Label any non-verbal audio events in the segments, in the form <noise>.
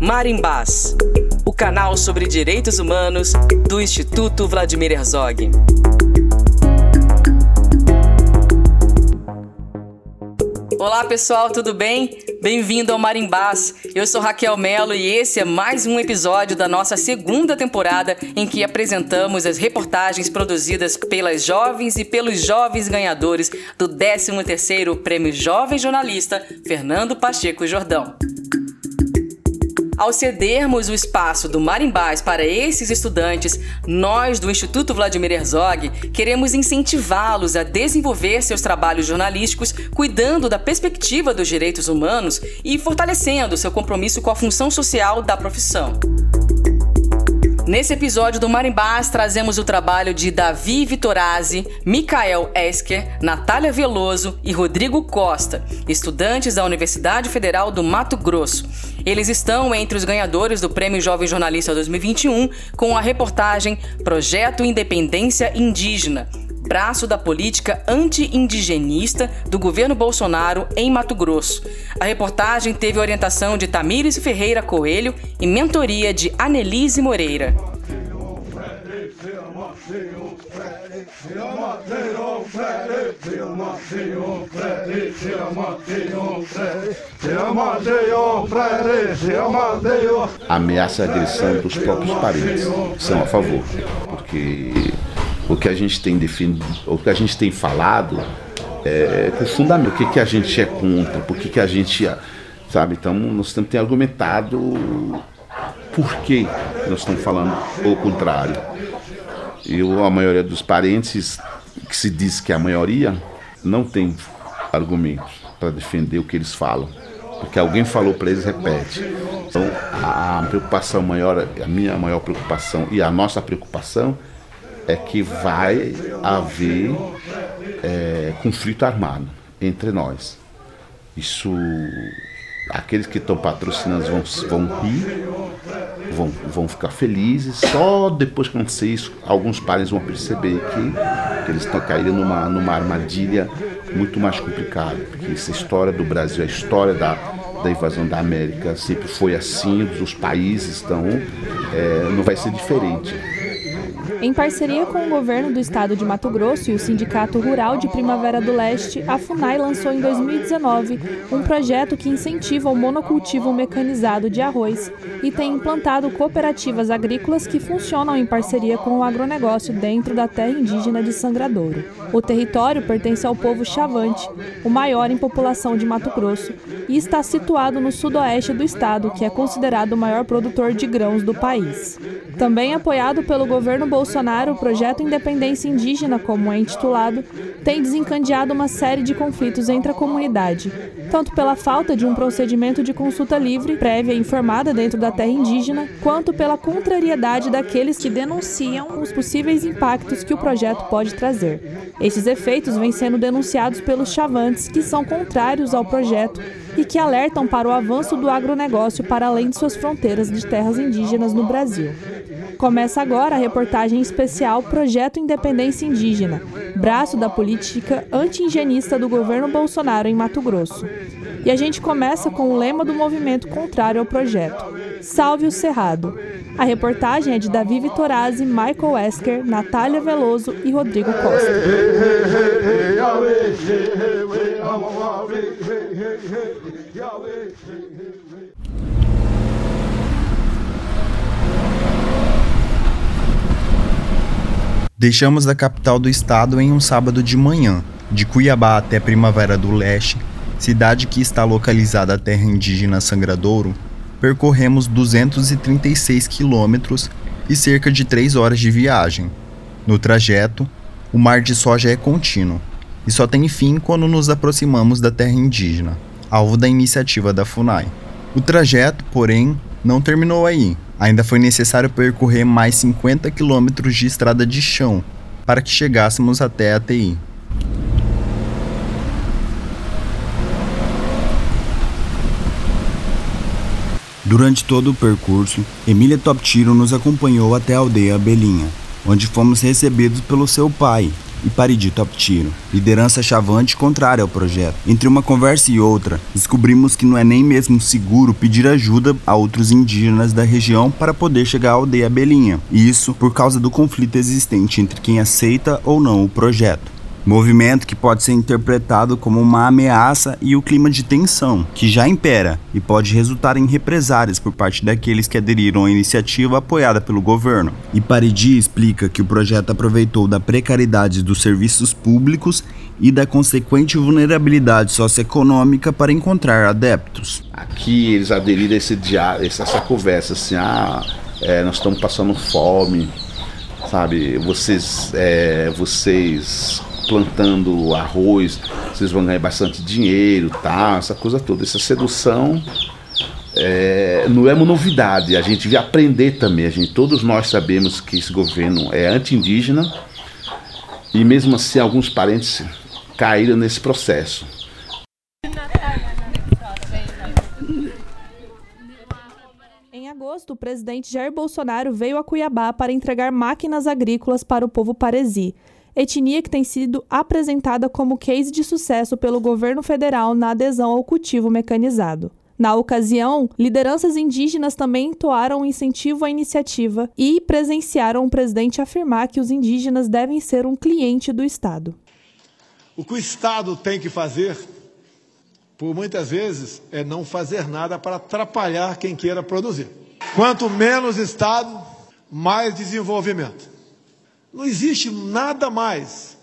Marimbás, o canal sobre direitos humanos do Instituto Vladimir Herzog. Olá pessoal, tudo bem? Bem-vindo ao Marimbás. Eu sou Raquel Melo e esse é mais um episódio da nossa segunda temporada em que apresentamos as reportagens produzidas pelas jovens e pelos jovens ganhadores do 13º Prêmio Jovem Jornalista Fernando Pacheco Jordão. Ao cedermos o espaço do Marimbás para esses estudantes, nós do Instituto Vladimir Herzog queremos incentivá-los a desenvolver seus trabalhos jornalísticos, cuidando da perspectiva dos direitos humanos e fortalecendo seu compromisso com a função social da profissão. Nesse episódio do Marimbás, trazemos o trabalho de Davi Vitorazzi, Mikael Esker, Natália Veloso e Rodrigo Costa, estudantes da Universidade Federal do Mato Grosso. Eles estão entre os ganhadores do Prêmio Jovem Jornalista 2021 com a reportagem Projeto Independência Indígena, braço da política anti-indigenista do governo Bolsonaro em Mato Grosso. A reportagem teve orientação de Tamires Ferreira Coelho e mentoria de Anelise Moreira. Ameaça e agressão dos próprios parentes são a favor, porque o que a gente tem definido, o que a gente tem falado é, com fundamento. O que, que a gente é contra, por que, que a gente. Sabe? Então, nós que ter argumentado por que nós estamos falando o contrário. E a maioria dos parentes, que se diz que é a maioria, não tem argumentos para defender o que eles falam. Porque alguém falou para eles, repete. Então, a preocupação maior, a minha maior preocupação e a nossa preocupação é que vai haver é, conflito armado entre nós. Isso, aqueles que estão patrocinando vão, vão rir, vão, vão ficar felizes. Só depois que acontecer isso, alguns pais vão perceber que, que eles estão caindo numa, numa armadilha muito mais complicada. Porque essa história do Brasil, a história da, da invasão da América sempre foi assim, os países estão, é, não vai ser diferente. Em parceria com o governo do estado de Mato Grosso e o Sindicato Rural de Primavera do Leste, a FUNAI lançou em 2019 um projeto que incentiva o monocultivo mecanizado de arroz e tem implantado cooperativas agrícolas que funcionam em parceria com o agronegócio dentro da terra indígena de Sangradouro. O território pertence ao povo Chavante, o maior em população de Mato Grosso, e está situado no sudoeste do estado, que é considerado o maior produtor de grãos do país. Também apoiado pelo governo Bolsonaro, o projeto Independência Indígena, como é intitulado, tem desencadeado uma série de conflitos entre a comunidade, tanto pela falta de um procedimento de consulta livre, prévia e informada dentro da terra indígena, quanto pela contrariedade daqueles que denunciam os possíveis impactos que o projeto pode trazer. Esses efeitos vêm sendo denunciados pelos chavantes, que são contrários ao projeto e que alertam para o avanço do agronegócio para além de suas fronteiras de terras indígenas no Brasil. Começa agora a reportagem especial Projeto Independência Indígena, braço da política anti-indigenista do governo Bolsonaro em Mato Grosso. E a gente começa com o lema do movimento contrário ao projeto: Salve o Cerrado. A reportagem é de Davi Vitorazzi, Michael Esker, Natália Veloso e Rodrigo Costa. Deixamos a capital do estado em um sábado de manhã, de Cuiabá até Primavera do Leste, cidade que está localizada à terra indígena Sangradouro, percorremos 236 quilômetros e cerca de 3 horas de viagem. No trajeto, o mar de soja é contínuo e só tem fim quando nos aproximamos da terra indígena, alvo da iniciativa da FUNAI. O trajeto, porém, não terminou aí. Ainda foi necessário percorrer mais 50 quilômetros de estrada de chão para que chegássemos até a TI. Durante todo o percurso, Emília Top Tiro nos acompanhou até a aldeia Belinha, onde fomos recebidos pelo seu pai, e Paridi Toptiro, liderança chavante contrária ao projeto. Entre uma conversa e outra, descobrimos que não é nem mesmo seguro pedir ajuda a outros indígenas da região para poder chegar à aldeia Belinha, e isso por causa do conflito existente entre quem aceita ou não o projeto. Movimento que pode ser interpretado como uma ameaça e o clima de tensão, que já impera e pode resultar em represárias por parte daqueles que aderiram à iniciativa apoiada pelo governo. E Paridi explica que o projeto aproveitou da precariedade dos serviços públicos e da consequente vulnerabilidade socioeconômica para encontrar adeptos. Aqui eles aderiram a esse diário, essa conversa assim, ah, é, nós estamos passando fome, sabe? Vocês, é, vocês plantando arroz, vocês vão ganhar bastante dinheiro, tá? Essa coisa toda, essa sedução é, não é uma novidade. A gente vai aprender também. A gente, todos nós sabemos que esse governo é anti-indígena e mesmo assim alguns parentes caíram nesse processo. Em agosto, o presidente Jair Bolsonaro veio a Cuiabá para entregar máquinas agrícolas para o povo paresi etnia que tem sido apresentada como case de sucesso pelo governo federal na adesão ao cultivo mecanizado. Na ocasião, lideranças indígenas também entoaram um incentivo à iniciativa e presenciaram o presidente afirmar que os indígenas devem ser um cliente do Estado. O que o Estado tem que fazer, por muitas vezes, é não fazer nada para atrapalhar quem queira produzir. Quanto menos Estado, mais desenvolvimento. Não existe nada mais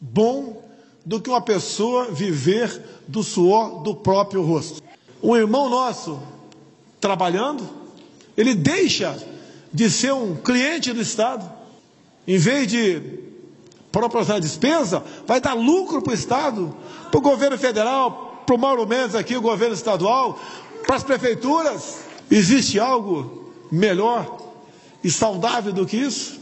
bom do que uma pessoa viver do suor do próprio rosto. Um irmão nosso trabalhando, ele deixa de ser um cliente do Estado, em vez de proporcionar despesa, vai dar lucro para o Estado, para o governo federal, para o Mauro Mendes aqui, o governo estadual, para as prefeituras. Existe algo melhor e saudável do que isso?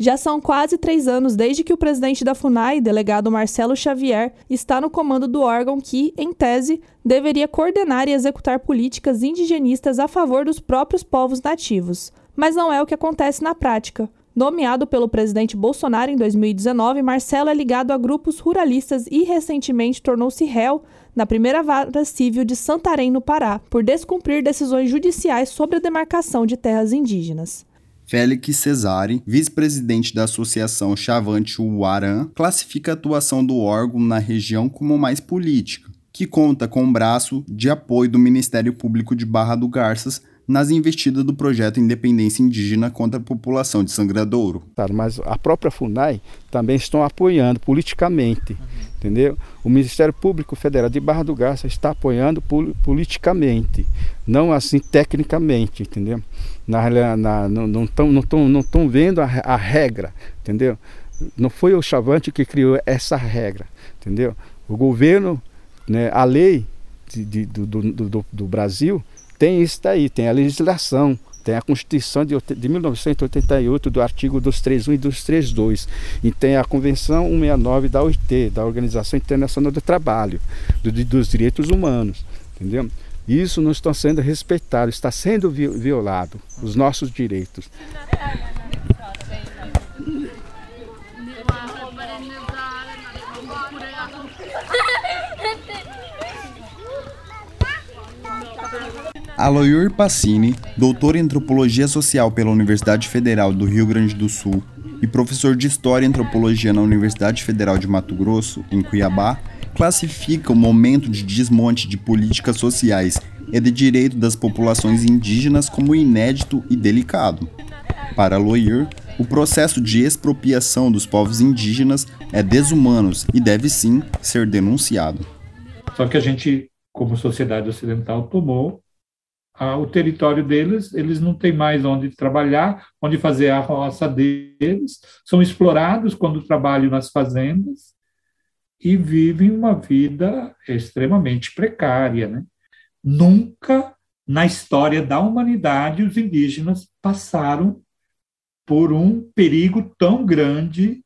Já são quase três anos desde que o presidente da FUNAI, delegado Marcelo Xavier, está no comando do órgão que, em tese, deveria coordenar e executar políticas indigenistas a favor dos próprios povos nativos. Mas não é o que acontece na prática. Nomeado pelo presidente Bolsonaro em 2019, Marcelo é ligado a grupos ruralistas e recentemente tornou-se réu na primeira vara civil de Santarém, no Pará, por descumprir decisões judiciais sobre a demarcação de terras indígenas. Félix Cesare, vice-presidente da Associação Chavante Uaran, classifica a atuação do órgão na região como mais política, que conta com um braço de apoio do Ministério Público de Barra do Garças nas investidas do projeto Independência Indígena contra a população de Sangradouro. Mas a própria FUNAI também estão apoiando politicamente, entendeu? O Ministério Público Federal de Barra do Garça está apoiando politicamente, não assim tecnicamente, entendeu? Na, na, não estão não tão, não tão vendo a, a regra, entendeu? Não foi o Chavante que criou essa regra, entendeu? O governo, né, a lei de, de, do, do, do, do Brasil tem isso daí, tem a legislação, tem a Constituição de, de 1988, do artigo 231 e 232. E tem a Convenção 169 da OIT, da Organização Internacional do Trabalho, do, dos Direitos Humanos. Entendeu? Isso não está sendo respeitado, está sendo violado, os nossos direitos. Aloyur Passini, doutor em antropologia social pela Universidade Federal do Rio Grande do Sul e professor de história e antropologia na Universidade Federal de Mato Grosso, em Cuiabá, classifica o momento de desmonte de políticas sociais e de direito das populações indígenas como inédito e delicado. Para Aloyur, o processo de expropriação dos povos indígenas é desumano e deve sim ser denunciado. Só que a gente, como sociedade ocidental, tomou o território deles, eles não têm mais onde trabalhar, onde fazer a roça deles, são explorados quando trabalham nas fazendas e vivem uma vida extremamente precária. Né? Nunca na história da humanidade os indígenas passaram por um perigo tão grande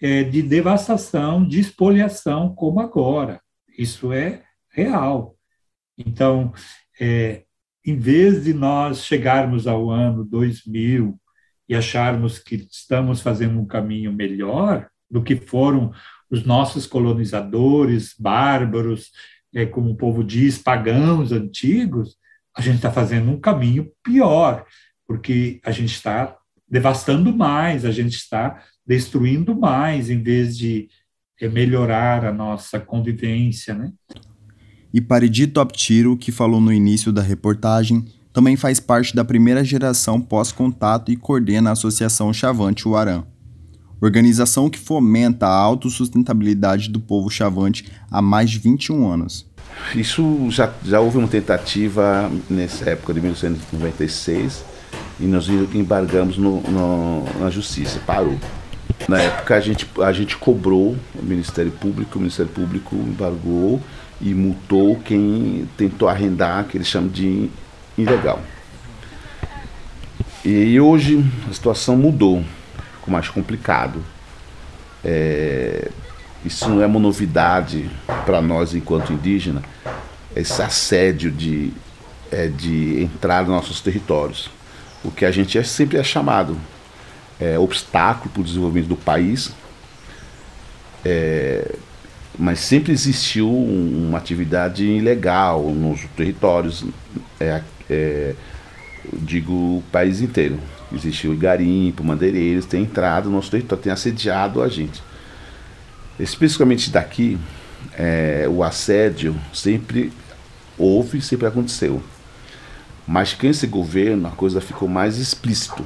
é, de devastação, de espoliação como agora. Isso é real. Então, é, em vez de nós chegarmos ao ano 2000 e acharmos que estamos fazendo um caminho melhor do que foram os nossos colonizadores bárbaros, é, como o povo diz, pagãos antigos, a gente está fazendo um caminho pior, porque a gente está devastando mais, a gente está destruindo mais, em vez de é, melhorar a nossa convivência, né? E Paridi Top Tiro, que falou no início da reportagem, também faz parte da primeira geração pós-contato e coordena a Associação Chavante Uarã, organização que fomenta a autossustentabilidade do povo chavante há mais de 21 anos. Isso já, já houve uma tentativa nessa época de 1996 e nós embargamos no, no, na justiça, parou. Na época a gente, a gente cobrou o Ministério Público, o Ministério Público embargou e multou quem tentou arrendar, que eles chamam de ilegal. E hoje a situação mudou, ficou mais complicado. É, isso não é uma novidade para nós enquanto indígena, esse assédio de, é, de entrar nos nossos territórios. O que a gente é, sempre é chamado é, obstáculo para o desenvolvimento do país, é, mas sempre existiu uma atividade ilegal nos territórios, é, é, digo o país inteiro. Existiu garimpo, madeireiros, tem entrado no nosso território, tem assediado a gente. Especificamente daqui, é, o assédio sempre houve, sempre aconteceu. Mas com esse governo a coisa ficou mais explícito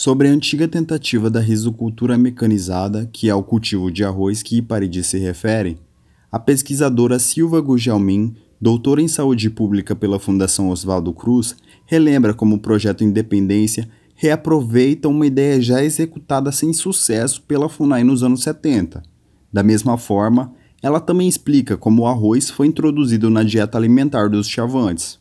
sobre a antiga tentativa da risocultura mecanizada, que é o cultivo de arroz que Iparidi se refere, a pesquisadora Silva Gujalmin, doutora em saúde pública pela Fundação Oswaldo Cruz, relembra como o projeto Independência reaproveita uma ideia já executada sem sucesso pela FUNAI nos anos 70. Da mesma forma, ela também explica como o arroz foi introduzido na dieta alimentar dos chavantes.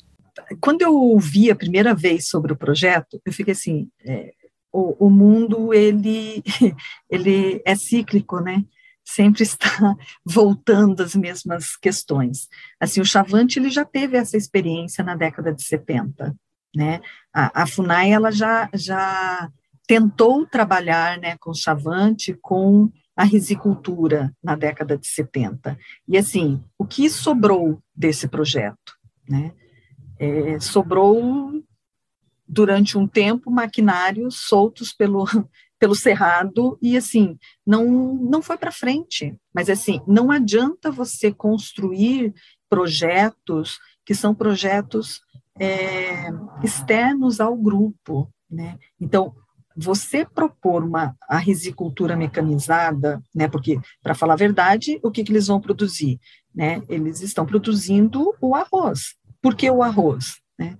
Quando eu ouvi a primeira vez sobre o projeto, eu fiquei assim, é, o, o mundo ele <laughs> ele é cíclico, né? Sempre está <laughs> voltando às mesmas questões. Assim, o Chavante ele já teve essa experiência na década de 70, né? A, a Funai ela já já tentou trabalhar, né, com Chavante, com a risicultura na década de 70. E assim, o que sobrou desse projeto, né? É, sobrou durante um tempo maquinários soltos pelo pelo cerrado e assim não não foi para frente. Mas assim não adianta você construir projetos que são projetos é, externos ao grupo né? Então você propor uma a risicultura mecanizada né? Porque para falar a verdade o que, que eles vão produzir né? Eles estão produzindo o arroz. Por que o arroz né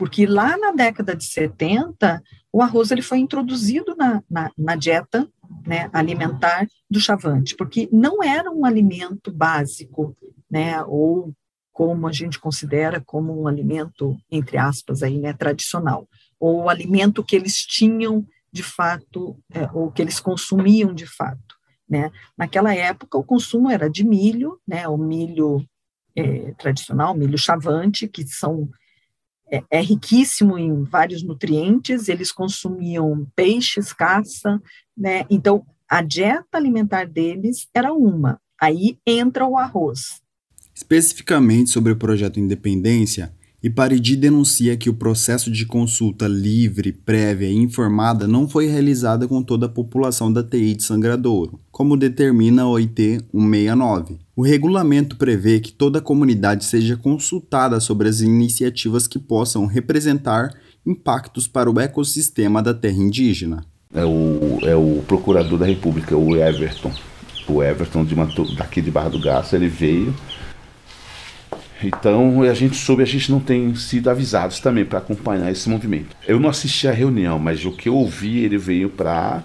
porque lá na década de 70, o arroz ele foi introduzido na, na, na dieta né, alimentar do chavante, porque não era um alimento básico, né, ou como a gente considera como um alimento, entre aspas, aí, né, tradicional, ou o alimento que eles tinham de fato, é, ou que eles consumiam de fato. Né? Naquela época, o consumo era de milho, né, o milho é, tradicional, milho chavante, que são é, é riquíssimo em vários nutrientes, eles consumiam peixes, caça, né? Então, a dieta alimentar deles era uma. Aí entra o arroz. Especificamente sobre o projeto Independência, Iparidi denuncia que o processo de consulta livre, prévia e informada não foi realizado com toda a população da TI de Sangradouro, como determina a OIT 169. O regulamento prevê que toda a comunidade seja consultada sobre as iniciativas que possam representar impactos para o ecossistema da terra indígena. É o, é o procurador da República, o Everton. O Everton de daqui de Barra do Garça, ele veio então a gente soube, a gente não tem sido avisados também para acompanhar esse movimento. Eu não assisti à reunião, mas o que eu ouvi, ele veio para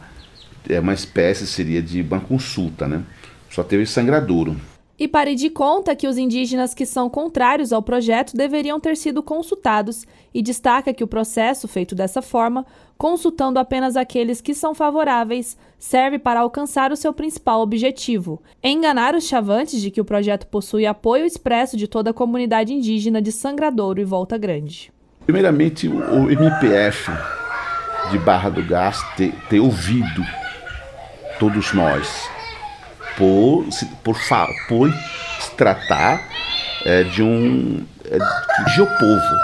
é uma espécie seria de uma consulta, né? Só teve sangradouro. E Paridi conta que os indígenas que são contrários ao projeto deveriam ter sido consultados e destaca que o processo, feito dessa forma, consultando apenas aqueles que são favoráveis, serve para alcançar o seu principal objetivo: enganar os chavantes de que o projeto possui apoio expresso de toda a comunidade indígena de Sangradouro e Volta Grande. Primeiramente, o MPF de Barra do Gás ter, ter ouvido todos nós por, por, por tratar é, de um é, de o povo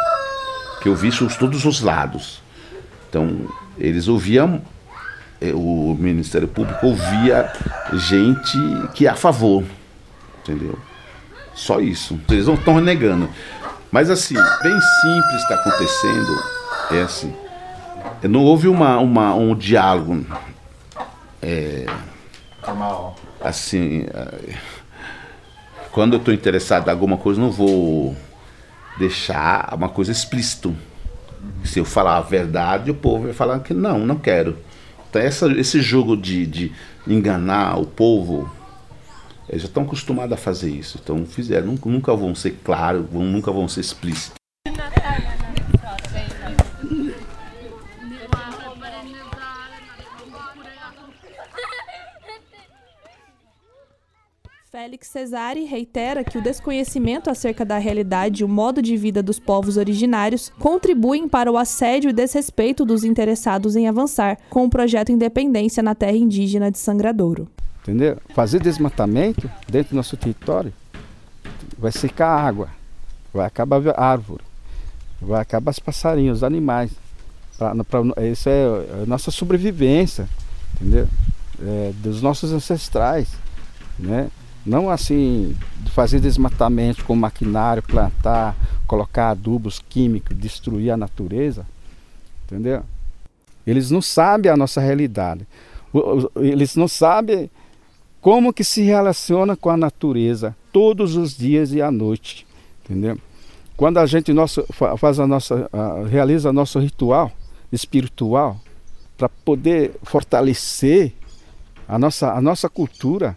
que ouvisse todos os lados. Então, eles ouviam é, o Ministério Público ouvia gente que é a favor, entendeu? Só isso. Eles não estão renegando. Mas assim, bem simples está acontecendo. É assim. Não houve uma, uma, um diálogo. É, assim. É, quando eu estou interessado em alguma coisa, não vou deixar uma coisa explícito. Se eu falar a verdade, o povo vai falar que não, não quero. Então, essa, esse jogo de, de enganar o povo, eles já estão acostumados a fazer isso. Então, fizeram. Nunca, nunca vão ser claros, nunca vão ser explícitos. Félix Cesari reitera que o desconhecimento acerca da realidade e o modo de vida dos povos originários contribuem para o assédio e desrespeito dos interessados em avançar com o projeto Independência na terra indígena de Sangradouro. Entendeu? Fazer desmatamento dentro do nosso território vai secar a água, vai acabar a árvore, vai acabar os passarinhos, os animais. Pra, pra, isso é a nossa sobrevivência, entendeu? É, dos nossos ancestrais, né? Não assim fazer desmatamento com maquinário, plantar, colocar adubos químicos, destruir a natureza, entendeu? Eles não sabem a nossa realidade. Eles não sabem como que se relaciona com a natureza todos os dias e à noite, entendeu? Quando a gente nosso, faz a nossa, realiza nosso ritual espiritual para poder fortalecer a nossa, a nossa cultura,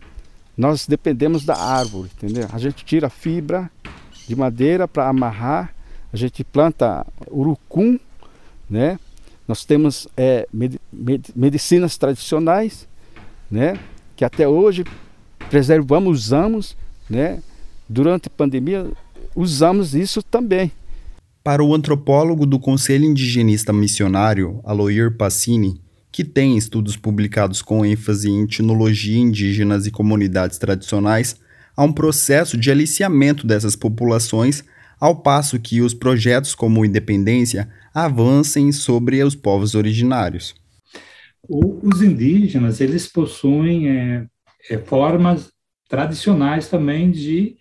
nós dependemos da árvore, entendeu? A gente tira fibra de madeira para amarrar, a gente planta urucum, né? Nós temos é, med, med, medicinas tradicionais, né? Que até hoje preservamos, usamos, né? Durante a pandemia usamos isso também. Para o antropólogo do Conselho Indigenista Missionário, Aloir Passini, que tem estudos publicados com ênfase em etnologia indígenas e comunidades tradicionais, há um processo de aliciamento dessas populações, ao passo que os projetos como Independência avancem sobre os povos originários. os indígenas eles possuem é, é, formas tradicionais também de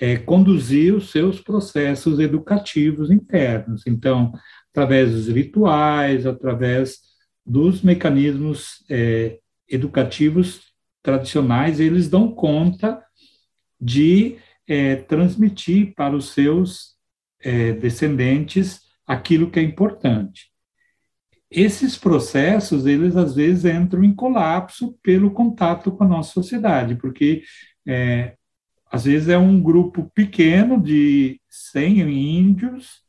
é, conduzir os seus processos educativos internos. Então, através dos rituais, através dos mecanismos é, educativos tradicionais, eles dão conta de é, transmitir para os seus é, descendentes aquilo que é importante. Esses processos, eles às vezes entram em colapso pelo contato com a nossa sociedade, porque é, às vezes é um grupo pequeno de 100 índios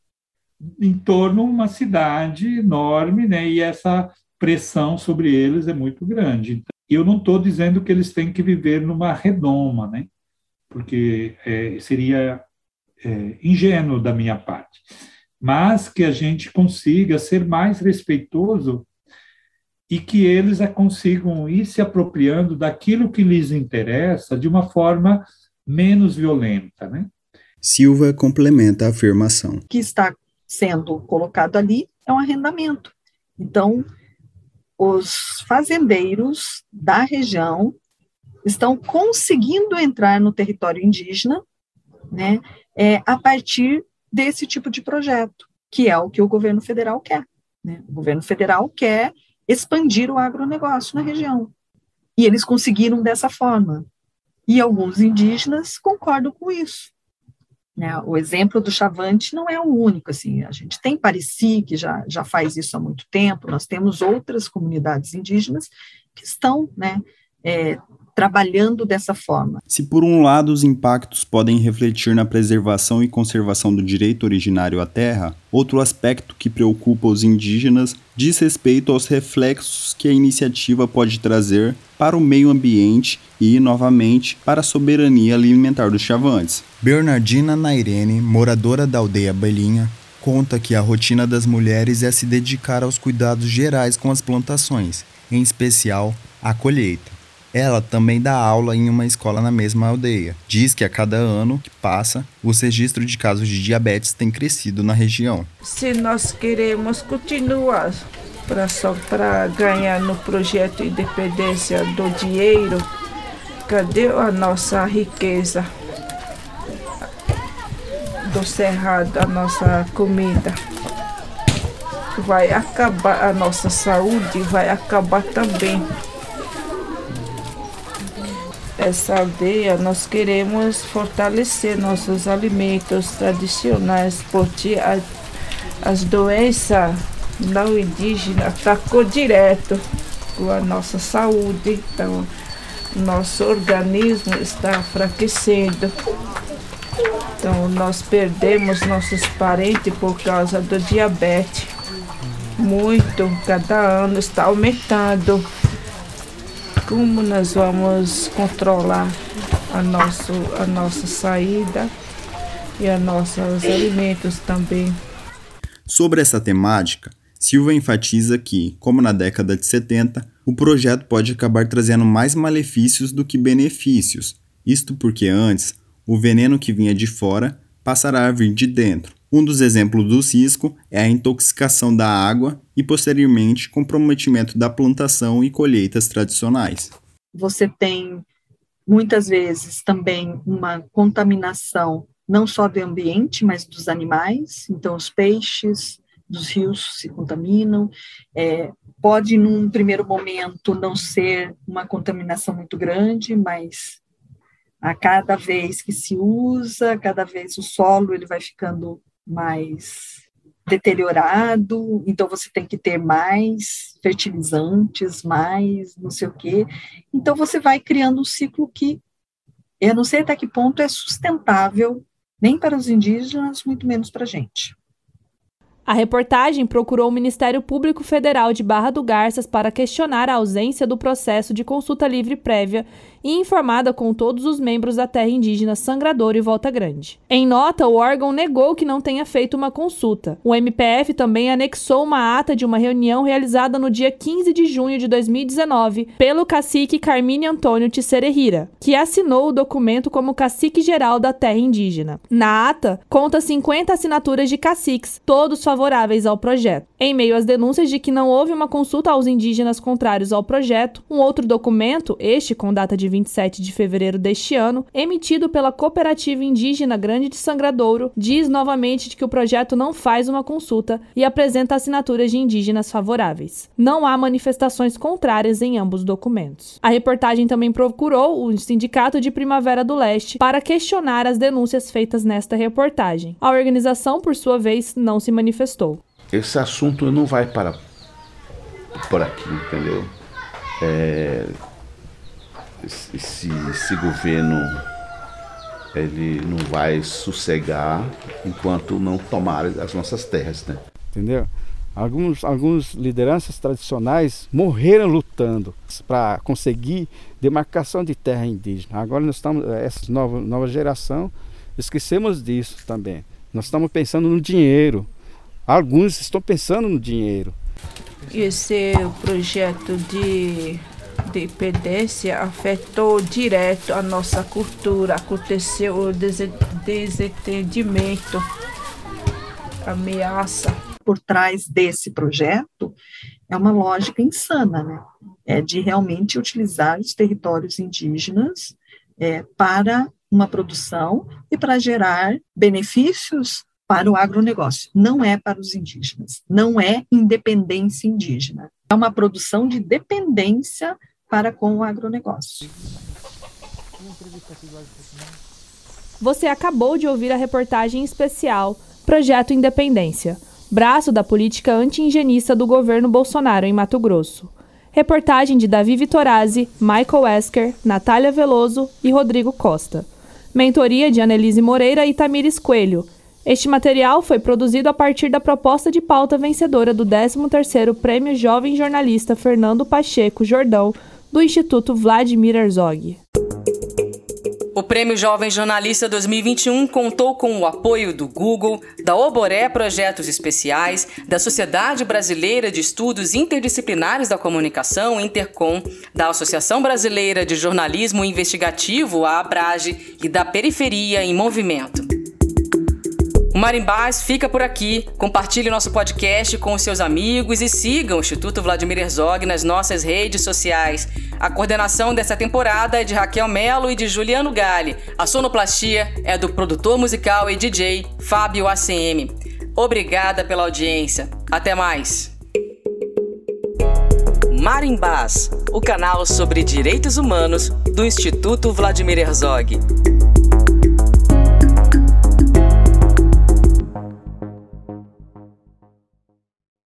em torno de uma cidade enorme, né? E essa pressão sobre eles é muito grande. Eu não estou dizendo que eles têm que viver numa redoma, né? porque é, seria é, ingênuo da minha parte, mas que a gente consiga ser mais respeitoso e que eles consigam ir se apropriando daquilo que lhes interessa de uma forma menos violenta, né? Silva complementa a afirmação. O que está sendo colocado ali é um arrendamento. Então, os fazendeiros da região estão conseguindo entrar no território indígena, né, é, a partir desse tipo de projeto, que é o que o governo federal quer. Né? O governo federal quer expandir o agronegócio na região. E eles conseguiram dessa forma. E alguns indígenas concordam com isso. Né? O exemplo do Chavante não é o único, assim, a gente tem Pareci, que já, já faz isso há muito tempo, nós temos outras comunidades indígenas que estão né, é, trabalhando dessa forma. Se por um lado os impactos podem refletir na preservação e conservação do direito originário à terra, outro aspecto que preocupa os indígenas diz respeito aos reflexos que a iniciativa pode trazer para o meio ambiente e, novamente, para a soberania alimentar dos chavantes. Bernardina Nairene, moradora da aldeia Belinha, conta que a rotina das mulheres é se dedicar aos cuidados gerais com as plantações, em especial a colheita. Ela também dá aula em uma escola na mesma aldeia. Diz que a cada ano que passa, os registros de casos de diabetes têm crescido na região. Se nós queremos continuar para só para ganhar no projeto Independência do dinheiro, cadê a nossa riqueza do cerrado, a nossa comida? Vai acabar a nossa saúde, vai acabar também essa aldeia, nós queremos fortalecer nossos alimentos tradicionais, porque a, as doenças não indígenas atacou direto com a nossa saúde, então nosso organismo está enfraquecendo. Então nós perdemos nossos parentes por causa do diabetes. Muito, cada ano está aumentando como nós vamos controlar a, nosso, a nossa saída e os nossos alimentos também. Sobre essa temática, Silva enfatiza que, como na década de 70, o projeto pode acabar trazendo mais malefícios do que benefícios, isto porque antes o veneno que vinha de fora passará a vir de dentro. Um dos exemplos do cisco é a intoxicação da água e, posteriormente, comprometimento da plantação e colheitas tradicionais. Você tem, muitas vezes, também uma contaminação não só do ambiente, mas dos animais. Então, os peixes dos rios se contaminam. É, pode, num primeiro momento, não ser uma contaminação muito grande, mas a cada vez que se usa, cada vez o solo ele vai ficando mais deteriorado, então você tem que ter mais fertilizantes, mais não sei o quê. Então você vai criando um ciclo que eu não sei até que ponto é sustentável, nem para os indígenas, muito menos para a gente. A reportagem procurou o Ministério Público Federal de Barra do Garças para questionar a ausência do processo de consulta livre prévia e informada com todos os membros da terra indígena Sangrador e Volta Grande. Em nota, o órgão negou que não tenha feito uma consulta. O MPF também anexou uma ata de uma reunião realizada no dia 15 de junho de 2019 pelo cacique Carmine Antônio Tisserehira, que assinou o documento como cacique geral da terra indígena. Na ata, conta 50 assinaturas de caciques, todos favoráveis ao projeto. Em meio às denúncias de que não houve uma consulta aos indígenas contrários ao projeto, um outro documento, este com data de 27 de fevereiro deste ano, emitido pela Cooperativa Indígena Grande de Sangradouro, diz novamente que o projeto não faz uma consulta e apresenta assinaturas de indígenas favoráveis. Não há manifestações contrárias em ambos documentos. A reportagem também procurou o Sindicato de Primavera do Leste para questionar as denúncias feitas nesta reportagem. A organização, por sua vez, não se manifestou. Esse assunto não vai para por aqui, entendeu? É, esse, esse governo ele não vai sossegar enquanto não tomar as nossas terras, né? Entendeu? Alguns, alguns lideranças tradicionais morreram lutando para conseguir demarcação de terra indígena. Agora nós estamos, essa nova, nova geração, esquecemos disso também. Nós estamos pensando no dinheiro. Alguns estão pensando no dinheiro. Esse projeto de dependência afetou direto a nossa cultura, aconteceu o desentendimento, ameaça. Por trás desse projeto é uma lógica insana, né? É de realmente utilizar os territórios indígenas é, para uma produção e para gerar benefícios para o agronegócio. Não é para os indígenas, não é independência indígena. É uma produção de dependência para com o agronegócio. Você acabou de ouvir a reportagem especial Projeto Independência, braço da política anti-ingenista do governo Bolsonaro em Mato Grosso. Reportagem de Davi Vitorazzi, Michael Esker, Natália Veloso e Rodrigo Costa. Mentoria de Annelise Moreira e Tamires Coelho. Este material foi produzido a partir da proposta de pauta vencedora do 13º Prêmio Jovem Jornalista Fernando Pacheco Jordão do Instituto Vladimir Herzog. O Prêmio Jovem Jornalista 2021 contou com o apoio do Google, da Oboré Projetos Especiais, da Sociedade Brasileira de Estudos Interdisciplinares da Comunicação, Intercom, da Associação Brasileira de Jornalismo Investigativo, a Abrage, e da Periferia em Movimento. O Marimbás fica por aqui. Compartilhe nosso podcast com os seus amigos e sigam o Instituto Vladimir Herzog nas nossas redes sociais. A coordenação dessa temporada é de Raquel Melo e de Juliano Gale. A sonoplastia é do produtor musical e DJ Fábio ACM. Obrigada pela audiência. Até mais. Marimbás, o canal sobre direitos humanos do Instituto Vladimir Herzog.